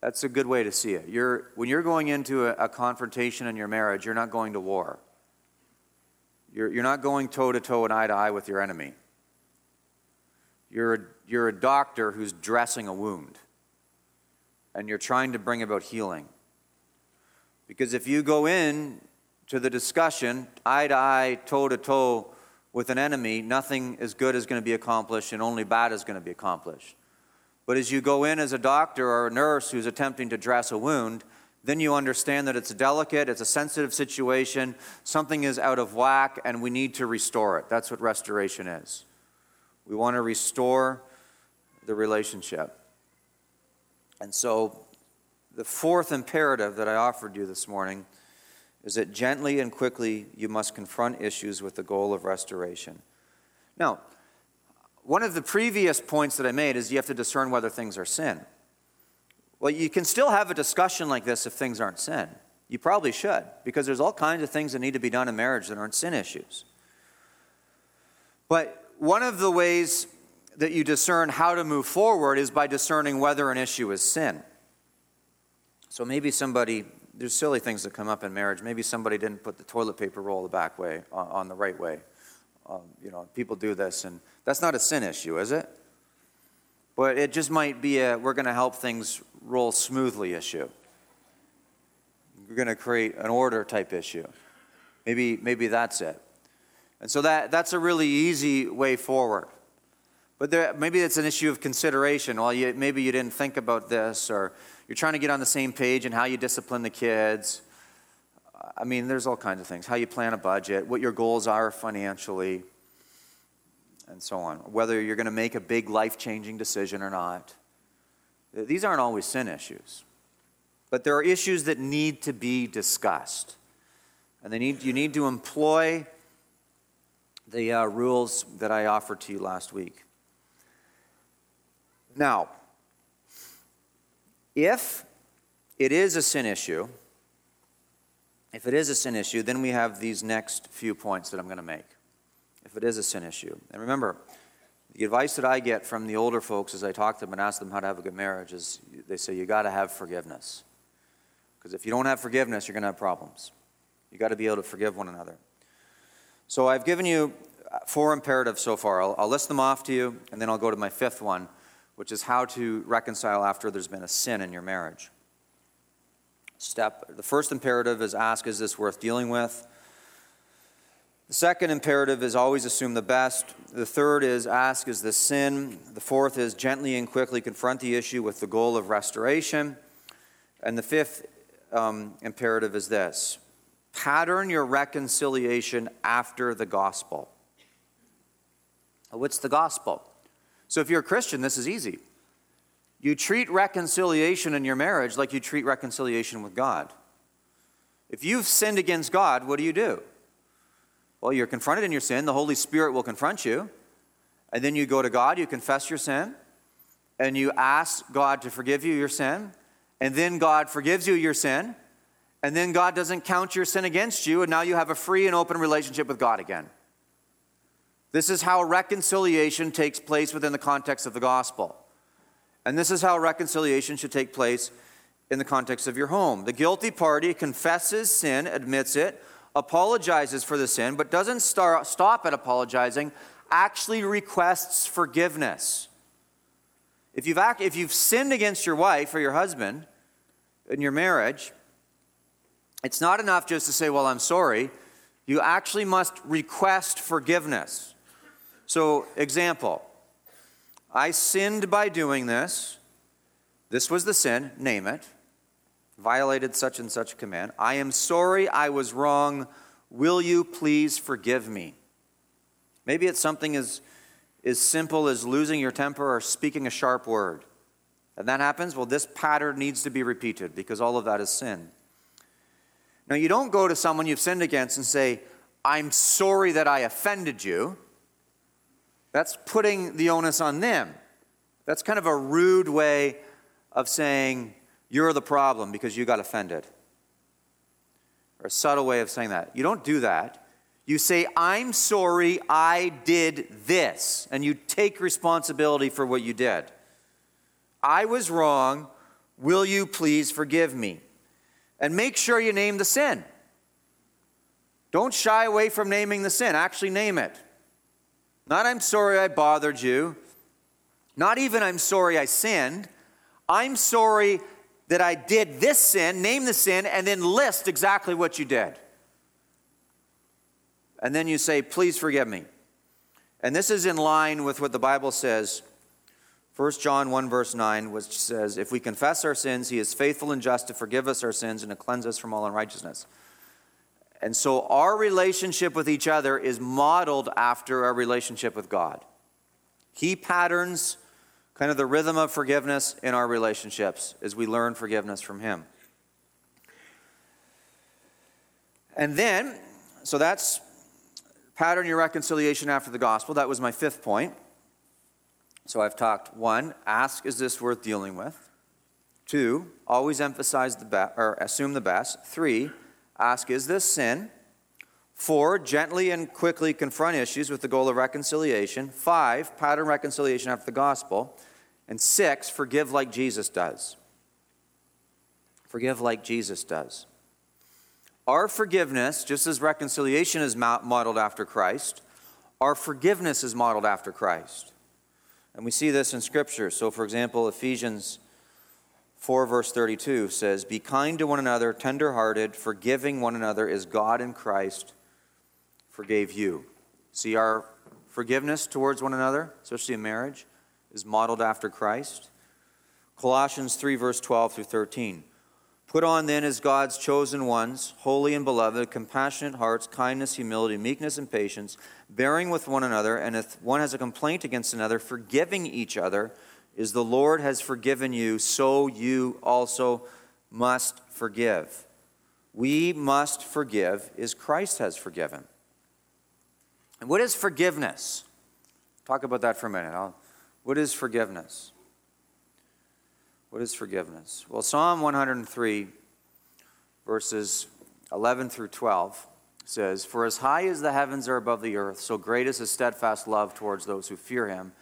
[SPEAKER 2] that's a good way to see it. You're, when you're going into a, a confrontation in your marriage, you're not going to war. You're, you're not going toe to toe and eye to eye with your enemy. You're you're a doctor who's dressing a wound, and you're trying to bring about healing. Because if you go in to the discussion eye to eye, toe to toe with an enemy, nothing as good is going to be accomplished, and only bad is going to be accomplished. But as you go in as a doctor or a nurse who's attempting to dress a wound, then you understand that it's delicate, it's a sensitive situation, something is out of whack, and we need to restore it. That's what restoration is. We want to restore the relationship. And so, the fourth imperative that I offered you this morning is that gently and quickly you must confront issues with the goal of restoration. Now, one of the previous points that I made is you have to discern whether things are sin. Well, you can still have a discussion like this if things aren't sin. You probably should, because there's all kinds of things that need to be done in marriage that aren't sin issues. But one of the ways that you discern how to move forward is by discerning whether an issue is sin. So maybe somebody, there's silly things that come up in marriage. Maybe somebody didn't put the toilet paper roll the back way, on, on the right way. Um, you know, people do this, and that's not a sin issue, is it? But it just might be a we're going to help things roll smoothly issue. We're going to create an order type issue. Maybe, maybe that's it. And so that, that's a really easy way forward. But there, maybe it's an issue of consideration. Well, you, maybe you didn't think about this, or you're trying to get on the same page in how you discipline the kids. I mean, there's all kinds of things. How you plan a budget, what your goals are financially and so on, whether you're going to make a big life changing decision or not. These aren't always sin issues, but there are issues that need to be discussed. And they need, you need to employ the uh, rules that I offered to you last week. Now, if it is a sin issue, if it is a sin issue, then we have these next few points that I'm going to make if it is a sin issue. And remember, the advice that I get from the older folks as I talk to them and ask them how to have a good marriage is they say, you got to have forgiveness. Because if you don't have forgiveness, you're going to have problems. You got to be able to forgive one another. So I've given you four imperatives so far. I'll, I'll list them off to you, and then I'll go to my fifth one, which is how to reconcile after there's been a sin in your marriage. Step the first imperative is ask, is this worth dealing with? The second imperative is always assume the best. The third is ask, is this sin? The fourth is gently and quickly confront the issue with the goal of restoration. And the fifth um, imperative is this pattern your reconciliation after the gospel. What's the gospel? So if you're a Christian, this is easy. You treat reconciliation in your marriage like you treat reconciliation with God. If you've sinned against God, what do you do? Well, you're confronted in your sin, the Holy Spirit will confront you. And then you go to God, you confess your sin, and you ask God to forgive you your sin. And then God forgives you your sin. and then God doesn't count your sin against you, and now you have a free and open relationship with God again. This is how reconciliation takes place within the context of the gospel. And this is how reconciliation should take place in the context of your home. The guilty party confesses sin, admits it, apologizes for the sin, but doesn't stop at apologizing, actually requests forgiveness. If you've, act, if you've sinned against your wife or your husband in your marriage, it's not enough just to say, Well, I'm sorry. You actually must request forgiveness. So, example I sinned by doing this. This was the sin, name it. Violated such and such command. I am sorry I was wrong. Will you please forgive me? Maybe it's something as, as simple as losing your temper or speaking a sharp word. And that happens, well, this pattern needs to be repeated because all of that is sin. Now, you don't go to someone you've sinned against and say, I'm sorry that I offended you. That's putting the onus on them. That's kind of a rude way of saying, You're the problem because you got offended. Or a subtle way of saying that. You don't do that. You say, I'm sorry I did this. And you take responsibility for what you did. I was wrong. Will you please forgive me? And make sure you name the sin. Don't shy away from naming the sin. Actually, name it. Not, I'm sorry I bothered you. Not even, I'm sorry I sinned. I'm sorry that I did this sin, name the sin, and then list exactly what you did. And then you say, please forgive me. And this is in line with what the Bible says 1 John 1, verse 9, which says, If we confess our sins, he is faithful and just to forgive us our sins and to cleanse us from all unrighteousness. And so our relationship with each other is modeled after our relationship with God. He patterns kind of the rhythm of forgiveness in our relationships as we learn forgiveness from Him. And then, so that's pattern your reconciliation after the gospel. That was my fifth point. So I've talked one, ask, is this worth dealing with? Two, always emphasize the best or assume the best. Three, ask, is this sin? Four, gently and quickly confront issues with the goal of reconciliation. Five, pattern reconciliation after the gospel. And six, forgive like Jesus does. Forgive like Jesus does. Our forgiveness, just as reconciliation is modeled after Christ, our forgiveness is modeled after Christ. And we see this in Scripture. So, for example, Ephesians 4, verse 32 says, Be kind to one another, tenderhearted, forgiving one another as God in Christ forgave you. See, our forgiveness towards one another, especially in marriage, is modeled after Christ. Colossians 3, verse 12 through 13. Put on then as God's chosen ones, holy and beloved, compassionate hearts, kindness, humility, meekness, and patience, bearing with one another, and if one has a complaint against another, forgiving each other, as the Lord has forgiven you, so you also must forgive. We must forgive as Christ has forgiven. And what is forgiveness? Talk about that for a minute. I'll, what is forgiveness? What is forgiveness? Well, Psalm 103, verses 11 through 12 says, For as high as the heavens are above the earth, so great is his steadfast love towards those who fear him.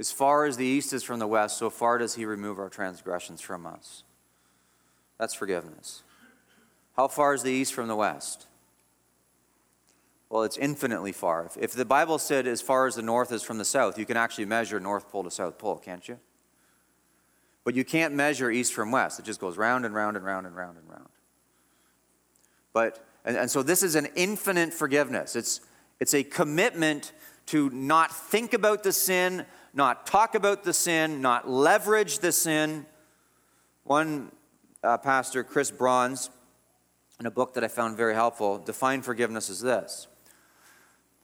[SPEAKER 2] As far as the east is from the west, so far does he remove our transgressions from us. That's forgiveness. How far is the east from the west? Well, it's infinitely far. If, the Bible said as far as the north is from the south, you can actually measure North Pole to South Pole, can't you? But you can't measure east from west. It just goes round and round and round and round and round. But, and, and so this is an infinite forgiveness. It's, it's a commitment to not think about the sin, not talk about the sin, not leverage the sin. One uh, pastor, Chris Brauns, in a book that I found very helpful, defined forgiveness as this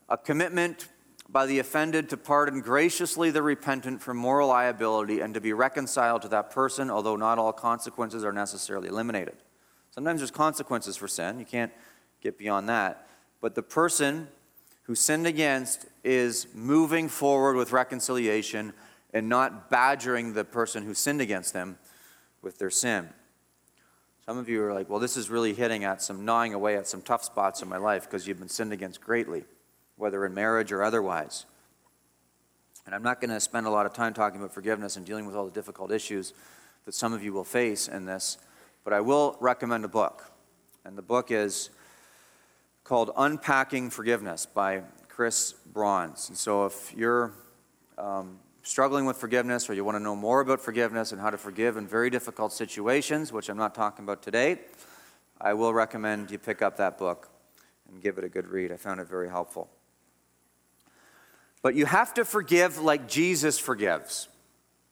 [SPEAKER 2] a commitment by the offended to pardon graciously the repentant from moral liability and to be reconciled to that person, although not all consequences are necessarily eliminated. Sometimes there's consequences for sin. You can't get beyond that. But the person who sinned against is moving forward with reconciliation and not badgering the person who sinned against them with their sin. Some of you are like, well, this is really hitting at some, gnawing away at some tough spots in my life because you've been sinned against greatly, whether in marriage or otherwise. And I'm not going to spend a lot of time talking about forgiveness and dealing with all the difficult issues that some of you will face in this, but I will recommend a book. And the book is called Unpacking Forgiveness by Chris Brauns. And so if you're um, struggling with forgiveness or you want to know more about forgiveness and how to forgive in very difficult situations, which I'm not talking about today, I will recommend you pick up that book and give it a good read. I found it very helpful. But you have to forgive like Jesus forgives.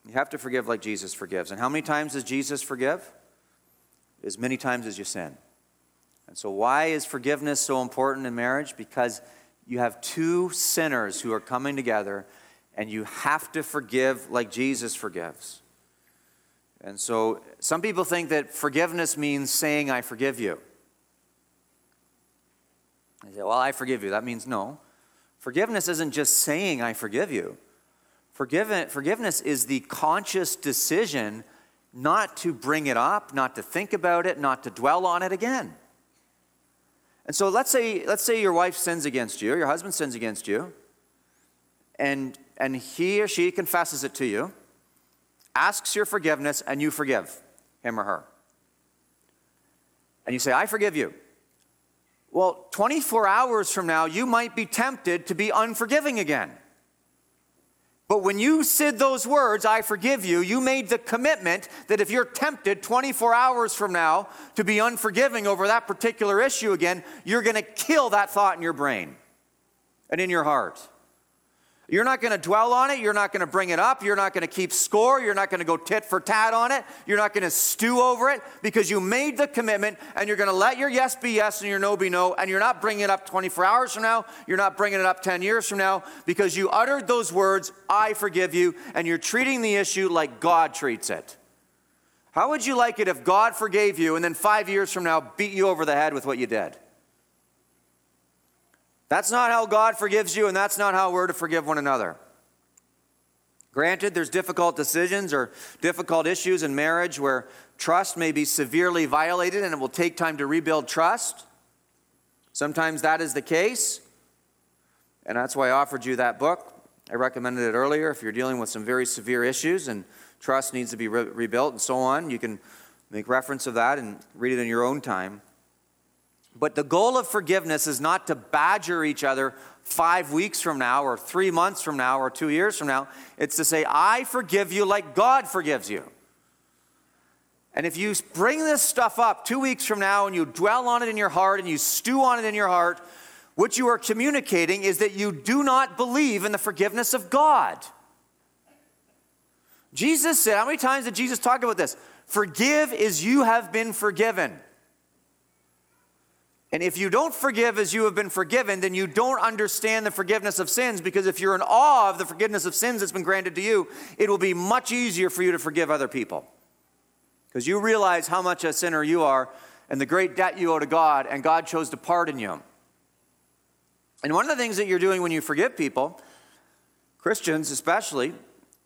[SPEAKER 2] You have to forgive like Jesus forgives. And how many times does Jesus forgive? As many times as you sin. And so, why is forgiveness so important in marriage? Because you have two sinners who are coming together and you have to forgive like Jesus forgives. And so some people think that forgiveness means saying, I forgive you. They say, Well, I forgive you. That means no. Forgiveness isn't just saying, I forgive you. forgiveness is the conscious decision not to bring it up, not to think about it, not to dwell on it again. And so let's say, let's say your wife sins against you, your husband sins against you, and and he or she confesses it to you, asks your forgiveness, and you forgive him or her. And you say, I forgive you. Well, 24 hours from now, you might be tempted to be unforgiving again. But when you said those words, I forgive you, you made the commitment that if you're tempted 24 hours from now to be unforgiving over that particular issue again, you're going to kill that thought in your brain and in your heart. You're not going to dwell on it. You're not going to bring it up. You're not going to keep score. You're not going to go tit for tat on it. You're not going to stew over it because you made the commitment and you're going to let your yes be yes and your no be no. And you're not bringing it up 24 hours from now. You're not bringing it up 10 years from now because you uttered those words, I forgive you, and you're treating the issue like God treats it. How would you like it if God forgave you and then five years from now beat you over the head with what you did? That's not how God forgives you, and that's not how we're to forgive one another. Granted, there's difficult decisions or difficult issues in marriage where trust may be severely violated and it will take time to rebuild trust. Sometimes that is the case, and that's why I offered you that book. I recommended it earlier. If you're dealing with some very severe issues and trust needs to be re- rebuilt and so on, you can make reference of that and read it in your own time. But the goal of forgiveness is not to badger each other five weeks from now, or three months from now, or two years from now. It's to say, I forgive you like God forgives you. And if you bring this stuff up two weeks from now and you dwell on it in your heart and you stew on it in your heart, what you are communicating is that you do not believe in the forgiveness of God. Jesus said, how many times did Jesus talk about this? Forgive as you have been forgiven. And if you don't forgive as you have been forgiven, then you don't understand the forgiveness of sins because if you're in awe of the forgiveness of sins that's been granted to you, it will be much easier for you to forgive other people. Because you realize how much a sinner you are and the great debt you owe to God, and God chose to pardon you. And one of the things that you're doing when you forgive people, Christians especially,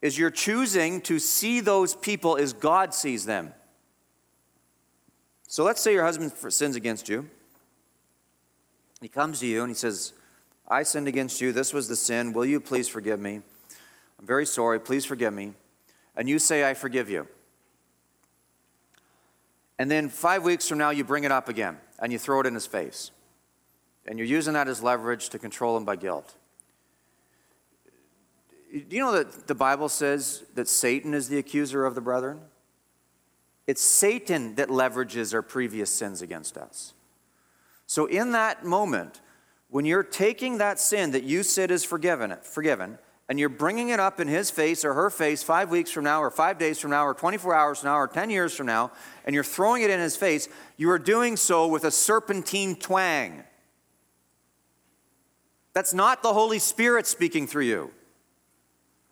[SPEAKER 2] is you're choosing to see those people as God sees them. So let's say your husband sins against you. He comes to you and he says, I sinned against you. This was the sin. Will you please forgive me? I'm very sorry. Please forgive me. And you say, I forgive you. And then five weeks from now, you bring it up again and you throw it in his face. And you're using that as leverage to control him by guilt. Do you know that the Bible says that Satan is the accuser of the brethren? It's Satan that leverages our previous sins against us. So, in that moment, when you're taking that sin that you said is forgiven, forgiven, and you're bringing it up in his face or her face five weeks from now, or five days from now, or 24 hours from now, or 10 years from now, and you're throwing it in his face, you are doing so with a serpentine twang. That's not the Holy Spirit speaking through you.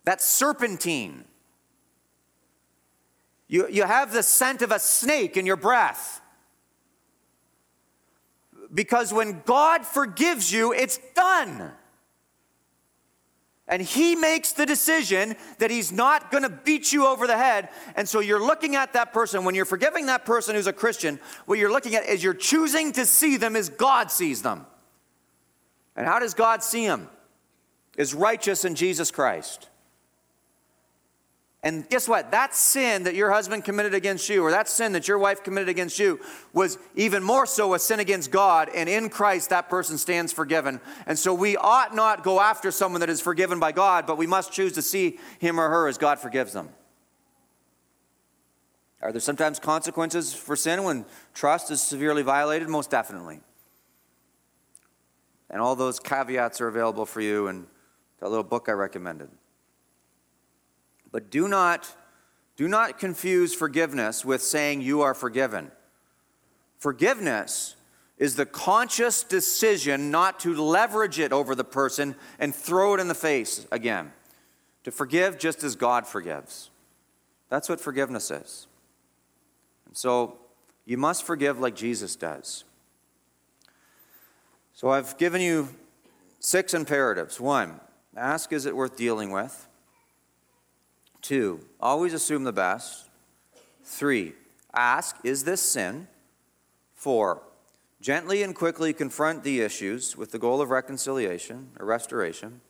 [SPEAKER 2] That's serpentine. You, you have the scent of a snake in your breath. Because when God forgives you, it's done. And he makes the decision that he's not going to beat you over the head. And so you're looking at that person. When you're forgiving that person who's a Christian, what you're looking at is you're choosing to see them as God sees them. And how does God see them? Is righteous in Jesus Christ. And guess what? That sin that your husband committed against you, or that sin that your wife committed against you, was even more so a sin against God. And in Christ, that person stands forgiven. And so we ought not go after someone that is forgiven by God, but we must choose to see him or her as God forgives them. Are there sometimes consequences for sin when trust is severely violated? Most definitely. And all those caveats are available for you in that little book I recommended. But do not, do not confuse forgiveness with saying you are forgiven. Forgiveness is the conscious decision not to leverage it over the person and throw it in the face again. To forgive just as God forgives. That's what forgiveness is. And so you must forgive like Jesus does. So I've given you six imperatives. One, ask is it worth dealing with? Two, always assume the best. Three, ask, is this sin? Four, gently and quickly confront the issues with the goal of reconciliation or restoration.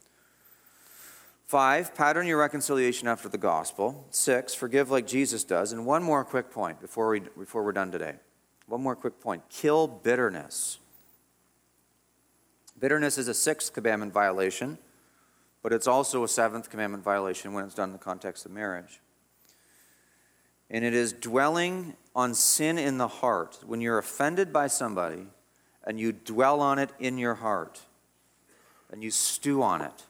[SPEAKER 2] Five, pattern your reconciliation after the gospel. Six, forgive like Jesus does. And one more quick point before, we, before we're done today. One more quick point kill bitterness. Bitterness is a sixth commandment violation but it's also a seventh commandment violation when it's done in the context of marriage. And it is dwelling on sin in the heart. When you're offended by somebody and you dwell on it in your heart and you stew on it.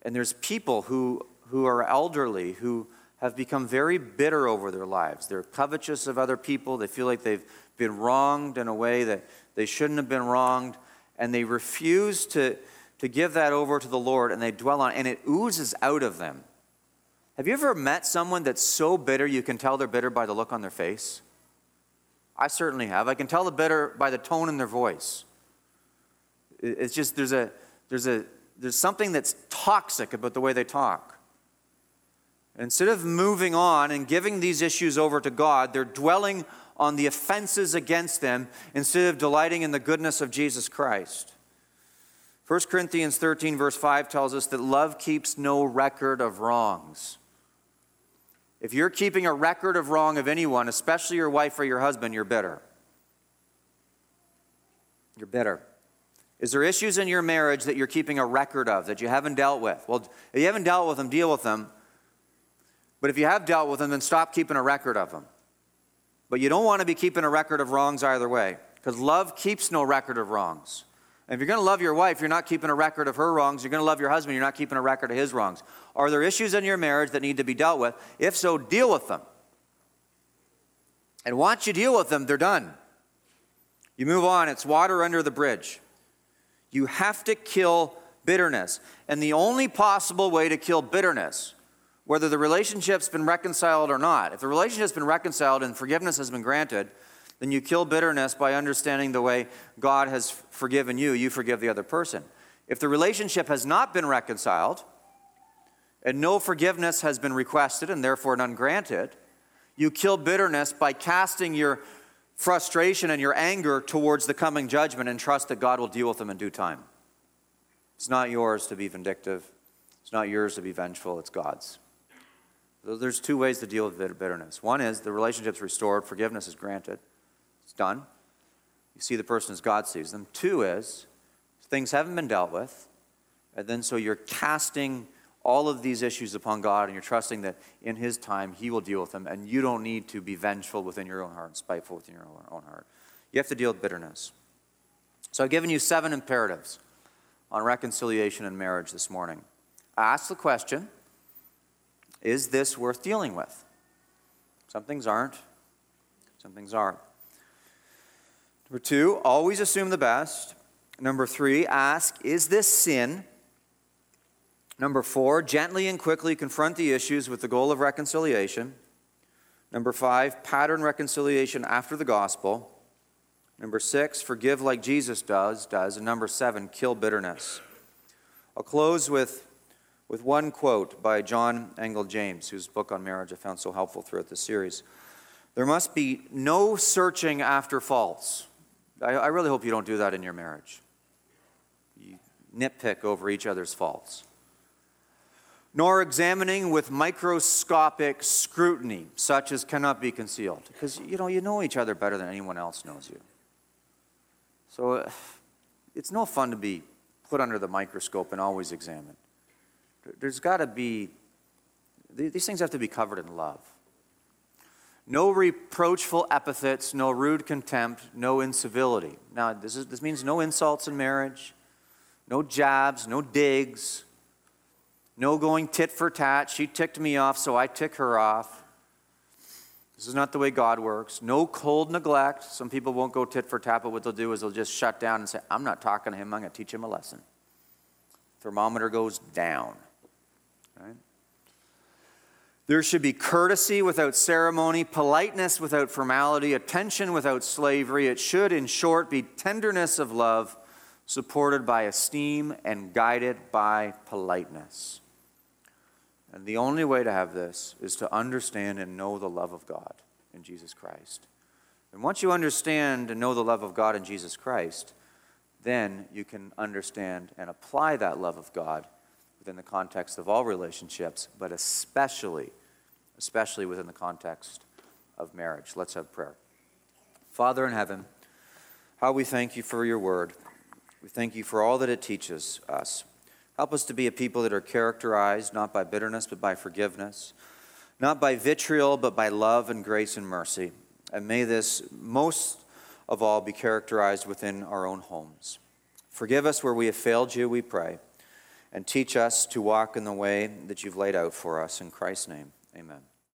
[SPEAKER 2] And there's people who, who are elderly who have become very bitter over their lives. They're covetous of other people. They feel like they've been wronged in a way that they shouldn't have been wronged. And they refuse to, to give that over to the Lord and they dwell on it, and it oozes out of them. Have you ever met someone that's so bitter you can tell they're bitter by the look on their face? I certainly have. I can tell the bitter by the tone in their voice. It's just there's a there's a there's something that's toxic about the way they talk. Instead of moving on and giving these issues over to God, they're dwelling on the offenses against them instead of delighting in the goodness of Jesus Christ. 1 Corinthians 13, verse 5 tells us that love keeps no record of wrongs. If you're keeping a record of wrong of anyone, especially your wife or your husband, you're bitter. You're bitter. Is there issues in your marriage that you're keeping a record of that you haven't dealt with? Well, if you haven't dealt with them, deal with them. But if you have dealt with them, then stop keeping a record of them. But you don't want to be keeping a record of wrongs either way, because love keeps no record of wrongs. And if you're going to love your wife, you're not keeping a record of her wrongs. You're going to love your husband, you're not keeping a record of his wrongs. Are there issues in your marriage that need to be dealt with? If so, deal with them. And once you deal with them, they're done. You move on, it's water under the bridge. You have to kill bitterness. And the only possible way to kill bitterness, whether the relationship's been reconciled or not, if the relationship's been reconciled and forgiveness has been granted, then you kill bitterness by understanding the way God has forgiven you, you forgive the other person. If the relationship has not been reconciled, and no forgiveness has been requested and therefore none granted, you kill bitterness by casting your frustration and your anger towards the coming judgment and trust that God will deal with them in due time. It's not yours to be vindictive, it's not yours to be vengeful, it's God's. There's two ways to deal with bitterness. One is the relationship's restored, forgiveness is granted done. You see the person as God sees them. Two is things haven't been dealt with. And then so you're casting all of these issues upon God and you're trusting that in His time He will deal with them. And you don't need to be vengeful within your own heart and spiteful within your own heart. You have to deal with bitterness. So I've given you seven imperatives on reconciliation and marriage this morning. Ask the question Is this worth dealing with? Some things aren't, some things are. Number two, always assume the best. Number three, ask, is this sin? Number four, gently and quickly confront the issues with the goal of reconciliation. Number five, pattern reconciliation after the gospel. Number six, forgive like Jesus does, does. And number seven, kill bitterness. I'll close with with one quote by John Angell James, whose book on marriage I found so helpful throughout the series. There must be no searching after faults. I, I really hope you don't do that in your marriage. You nitpick over each other's faults. Nor examining with microscopic scrutiny, such as cannot be concealed. Because you know, you know each other better than anyone else knows you. So uh, it's no fun to be put under the microscope and always examined. There's got to be, these things have to be covered in love. No reproachful epithets, no rude contempt, no incivility. Now, this, is, this means no insults in marriage, no jabs, no digs, no going tit for tat. She ticked me off, so I tick her off. This is not the way God works. No cold neglect. Some people won't go tit for tat, but what they'll do is they'll just shut down and say, I'm not talking to him, I'm going to teach him a lesson. Thermometer goes down. Right? There should be courtesy without ceremony, politeness without formality, attention without slavery. It should, in short, be tenderness of love supported by esteem and guided by politeness. And the only way to have this is to understand and know the love of God in Jesus Christ. And once you understand and know the love of God in Jesus Christ, then you can understand and apply that love of God within the context of all relationships, but especially, especially within the context of marriage. Let's have prayer. Father in heaven, how we thank you for your word. We thank you for all that it teaches us. Help us to be a people that are characterized not by bitterness, but by forgiveness, not by vitriol, but by love and grace and mercy. And may this most of all be characterized within our own homes. Forgive us where we have failed you, we pray and teach us to walk in the way that you've laid out for us. In Christ's name, amen.